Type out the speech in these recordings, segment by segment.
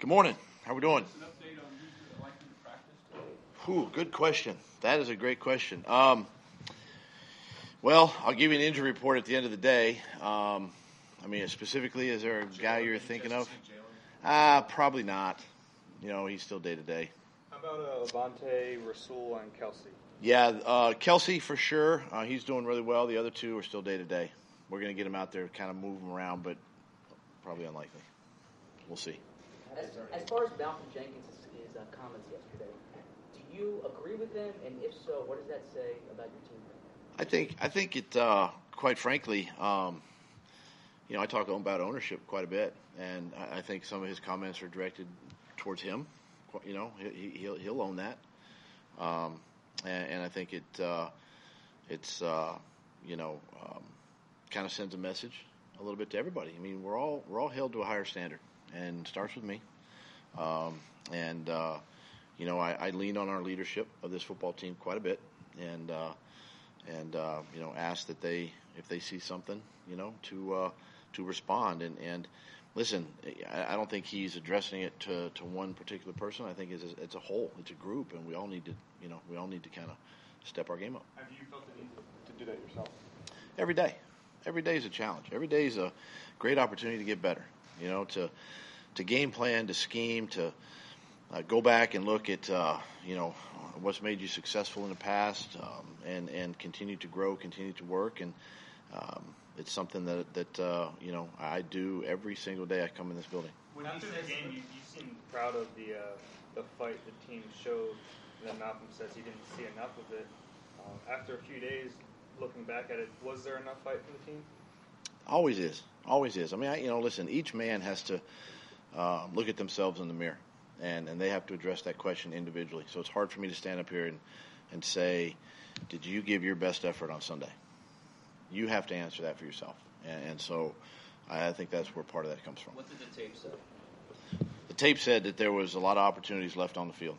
Good morning. How are we doing? Ooh, good question. That is a great question. Um, well, I'll give you an injury report at the end of the day. Um, I mean, specifically, is there a guy you're thinking of? Ah, uh, probably not. You know, he's still day to day. How about uh, Avonte, Rasul, and Kelce? Yeah, uh, Kelce for sure. Uh, he's doing really well. The other two are still day to day. We're going to get him out there, kind of move him around, but probably unlikely. We'll see. As, as far as Malcolm Jenkins' his, uh, comments yesterday, do you agree with them? And if so, what does that say about your team? I think I think it. Uh, quite frankly, um, you know, I talk about ownership quite a bit, and I, I think some of his comments are directed towards him. You know, he, he'll he'll own that, um, and, and, I think it uh, it's uh, you know um, kind of sends a message a little bit to everybody. I mean, we're all we're all held to a higher standard, and starts with me. Um, and uh, you know, I, I, lean on our leadership of this football team quite a bit, and uh, and uh, you know, ask that they if they see something, you know, to uh, to respond. And and listen, I, I don't think he's addressing it to, to one particular person. I think it's a, it's a whole, it's a group, and we all need to you know we all need to kind of step our game up. Have you felt the need to do that yourself? Every day every day is a challenge. Every day is a great opportunity to get better. You know, to to game plan, to scheme, to uh, go back and look at uh, you know what's made you successful in the past, um, and and continue to grow, continue to work, and um, it's something that that uh, you know I do every single day I come in this building. When after the game, you, you seem proud of the uh, the fight the team showed. And then Malcolm says he didn't see enough of it. Uh, after a few days, looking back at it, was there enough fight for the team? Always is. Always is. I mean, I, you know, listen, each man has to uh, look at themselves in the mirror, and, and they have to address that question individually. So it's hard for me to stand up here and, and say, did you give your best effort on Sunday? You have to answer that for yourself. And, and so I I think that's where part of that comes from. What did the tape say? The tape said that there was a lot of opportunities left on the field.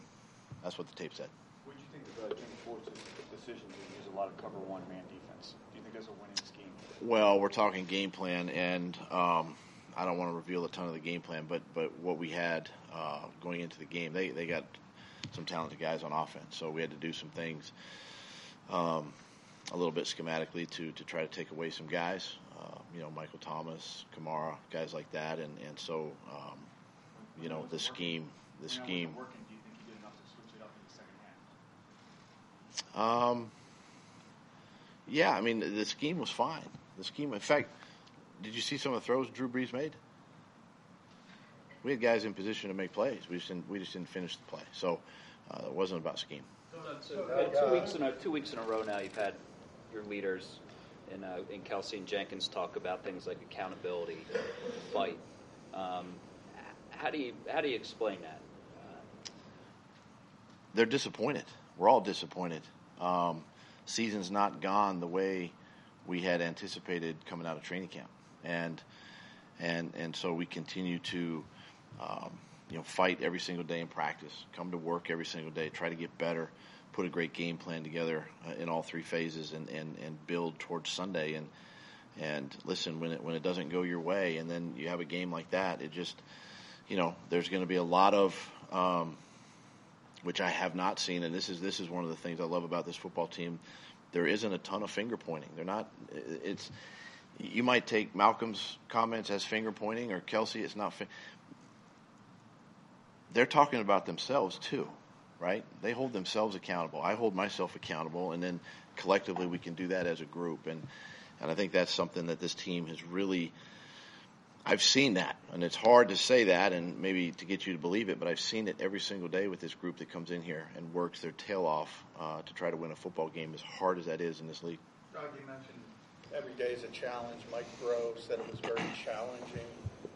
That's what the tape said. What do you think of uh, Jimmy Ford's decision to use a lot of cover one man defense? Do you think that's a winning scheme? Well, we're talking game plan, and um, I don't want to reveal a ton of the game plan, but but what we had uh, going into the game, they they got some talented guys on offense, so we had to do some things. Um, a little bit schematically to, to try to take away some guys, uh, you know, Michael Thomas, Kamara, guys like that, and and so, um, you know, the scheme, the scheme. Um, yeah, I mean the scheme was fine. The scheme, in fact, did you see some of the throws Drew Brees made? We had guys in position to make plays. We just didn't, we just didn't finish the play. So uh, it wasn't about scheme. So, uh, two weeks in a two weeks in a row now, you've had your leaders in uh, in Kelce and Jenkins talk about things like accountability, fight. Um, how do you how do you explain that? They're disappointed. We're all disappointed. Um, season's not gone the way we had anticipated coming out of training camp, and and and so we continue to um, you know fight every single day in practice, come to work every single day, try to get better, put a great game plan together uh, in all three phases, and, and, and build towards Sunday. And and listen, when it when it doesn't go your way, and then you have a game like that, it just you know there's going to be a lot of um, which I have not seen, and this is this is one of the things I love about this football team. There isn't a ton of finger pointing. They're not. It's you might take Malcolm's comments as finger pointing, or Kelce. It's not. Fi- they're talking about themselves too, right? They hold themselves accountable. I hold myself accountable, and then collectively we can do that as a group. And and I think that's something that this team has really I've seen that, and it's hard to say that and maybe to get you to believe it, but I've seen it every single day with this group that comes in here and works their tail off uh, to try to win a football game, as hard as that is in this league. Doug, you mentioned every day is a challenge. Mike Groh said it was very challenging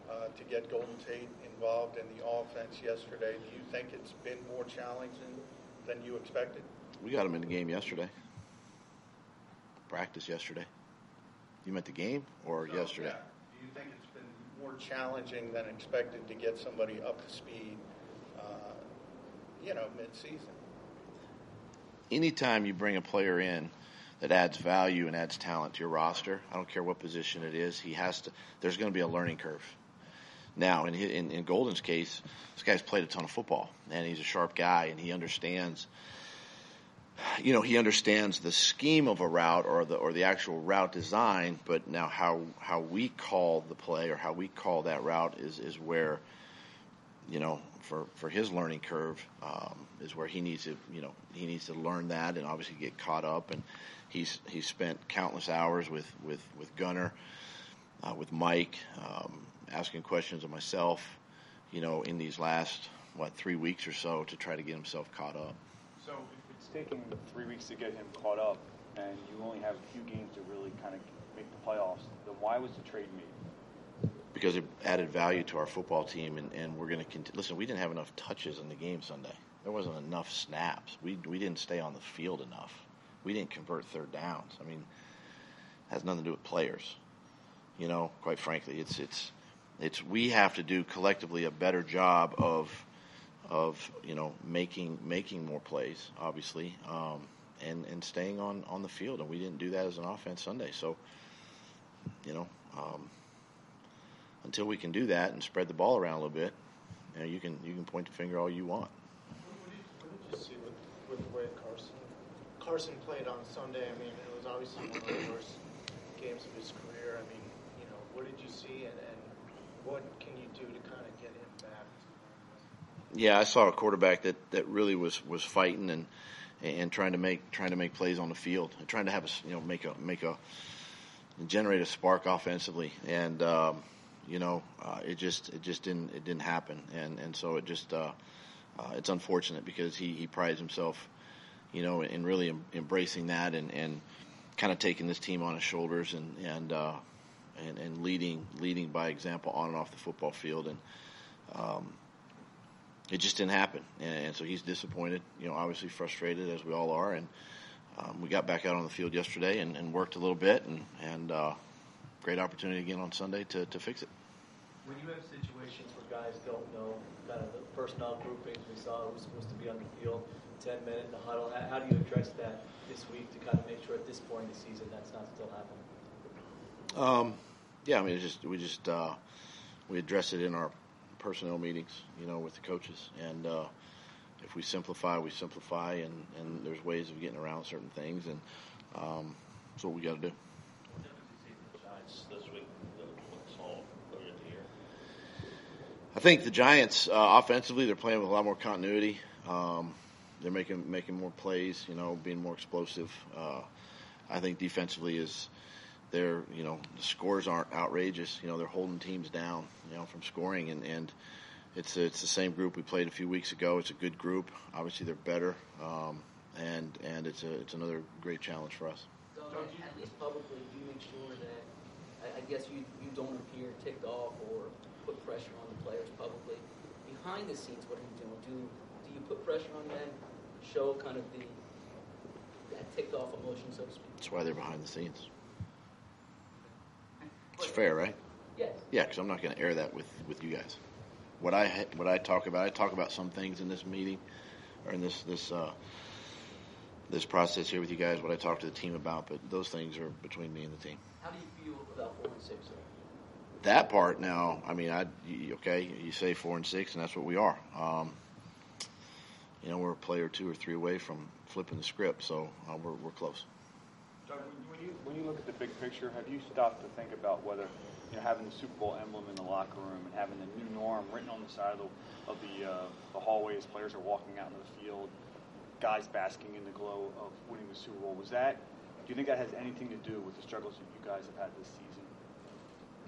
uh, to get Golden Tate involved in the offense yesterday. Do you think it's been more challenging than you expected? We got him in the game yesterday. Practice yesterday. You meant the game or so, yesterday? Yeah. Do you think it's more challenging than expected to get somebody up to speed, uh, you know, mid-season. Anytime you bring a player in that adds value and adds talent to your roster, I don't care what position it is, he has to. There's going to be a learning curve. Now, in, in in Golden's case, this guy's played a ton of football, and he's a sharp guy, and he understands. You know, he understands the scheme of a route or the or the actual route design, but now how how we call the play or how we call that route is is where, you know, for for his learning curve um, is where he needs to you know he needs to learn that and obviously get caught up and he's he's spent countless hours with with with Gunter, uh, with Mike, um, asking questions of myself, you know, in these last what three weeks or so to try to get himself caught up. So it's taking three weeks to get him caught up, and you only have a few games to really kind of make the playoffs, then why was the trade made? because it added value to our football team, and, and we're going to continue. Listen, we didn't have enough touches in the game Sunday. There wasn't enough snaps. We we didn't stay on the field enough. We didn't convert third downs. I mean, has nothing to do with players. You know, quite frankly, it's it's it's we have to do collectively a better job of of you know making making more plays, obviously, um, and and staying on on the field. And we didn't do that as an offense Sunday. So, you know. Um, until we can do that and spread the ball around a little bit, you know, you can you can point the finger all you want. What did, you see with, with the way Carson Carson played on Sunday? I mean, it was obviously one of the worst games of his career. I mean, you know, what did you see, and, and what can you do to kind of get him back? Yeah, I saw a quarterback that, that really was, was fighting and and trying to make trying to make plays on the field and trying to have a you know make a make a generate a spark offensively and. Um, you know, uh, it just it just didn't it didn't happen, and and so it just uh, uh, it's unfortunate because he he prides himself, you know, in really em- embracing that and and kind of taking this team on his shoulders and and uh, and and leading leading by example on and off the football field, and um, it just didn't happen, and, and so he's disappointed, you know, obviously frustrated as we all are, and. Um, we got back out on the field yesterday and, and worked a little bit, and, and uh, great opportunity again on Sunday to, to fix it. When you have situations where guys don't know kind of the personnel groupings, we saw who's supposed to be on the field, 10 minute in the huddle, how, how do you address that this week to kind of make sure at this point in the season that's not still happening? Um, yeah, I mean, it's just we just uh, we address it in our personnel meetings, you know, with the coaches, and uh, if we simplify, we simplify, and, and there's ways of getting around certain things, and um, that's what we got to do. I think the Giants uh, offensively they're playing with a lot more continuity. Um, they're making making more plays, you know, being more explosive. Uh, I think defensively is they're you know the scores aren't outrageous. You know they're holding teams down, you know, from scoring, and and it's it's the same group we played a few weeks ago. It's a good group. Obviously they're better, um, and and it's a it's another great challenge for us. So, at least publicly, do you make sure that I, I guess you you don't appear ticked off or put pressure on the players publicly. Behind the scenes, what are you doing? Do do you put pressure on them? Show kind of the that ticked off emotion, so to speak. That's why they're behind the scenes. It's fair, right? Yes. Yeah, because I'm not going to air that with, with you guys. What I what I talk about, I talk about some things in this meeting, or in this this uh, this process here with you guys. What I talk to the team about, but those things are between me and the team. How do you feel about four and six? Sir? that part now, I mean, I okay, you say four and six, and that's what we are. Um, you know, we're a player two or three away from flipping the script, so uh, we're we're close. When you when you look at the big picture, have you stopped to think about whether you know having the Super Bowl emblem in the locker room and having the new norm written on the side of the of the uh, the hallway as players are walking out into the field, guys basking in the glow of winning the Super Bowl? Was that? Do you think that has anything to do with the struggles that you guys have had this season?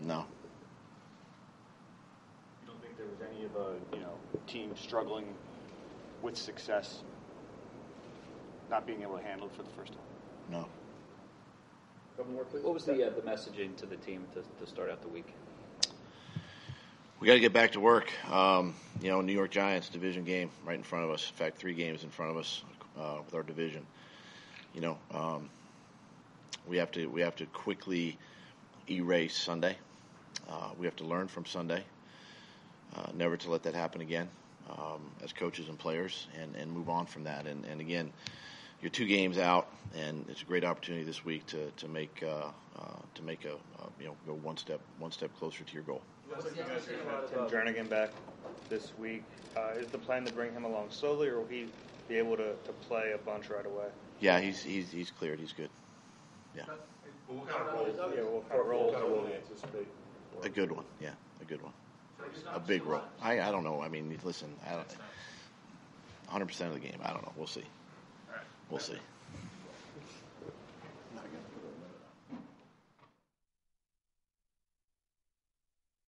No. You don't think there was any of a you know team struggling with success, not being able to handle it for the first time? No. What was the uh, the messaging to the team to, to start out the week? We got to get back to work. Um, you know, New York Giants division game right in front of us. In fact, three games in front of us uh, with our division. You know, um, we have to we have to quickly erase Sunday. Uh, we have to learn from Sunday. Uh, never to let that happen again um, as coaches and players, and, and move on from that. And, and again, you're two games out, and it's a great opportunity this week to to make uh, uh, to make a uh, you know go one step one step closer to your goal. What's the expectation? Tim Jernigan back this week. Uh, is the plan to bring him along slowly, or will he be able to, to play a bunch right away? Yeah, he's he's he's cleared. He's good. Yeah, Well, what kind of role? Yeah, what kind of role? Kind of role do anticipate? a good one. Yeah, a good one. A big role. I I don't know. I mean, listen, I don't. 100% of the game. I don't know. We'll see. We'll see.